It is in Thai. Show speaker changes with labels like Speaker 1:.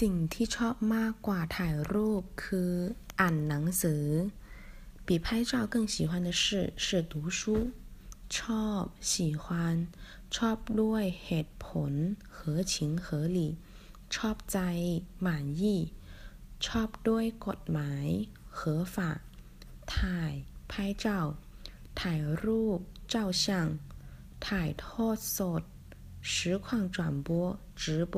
Speaker 1: สิ่งที่ชอบมากกว่าถ่ายรูปคืออ่านหนังสือ比拍照更喜欢的事是读书ชอบ喜欢ชอบด้วยเหตุผล合情合理ชอบใจ满意ชอบด้วยกฎหมาย合法ถ่าย拍照ถ่ายรูป照相ถ่ายทอดสด实况转播直播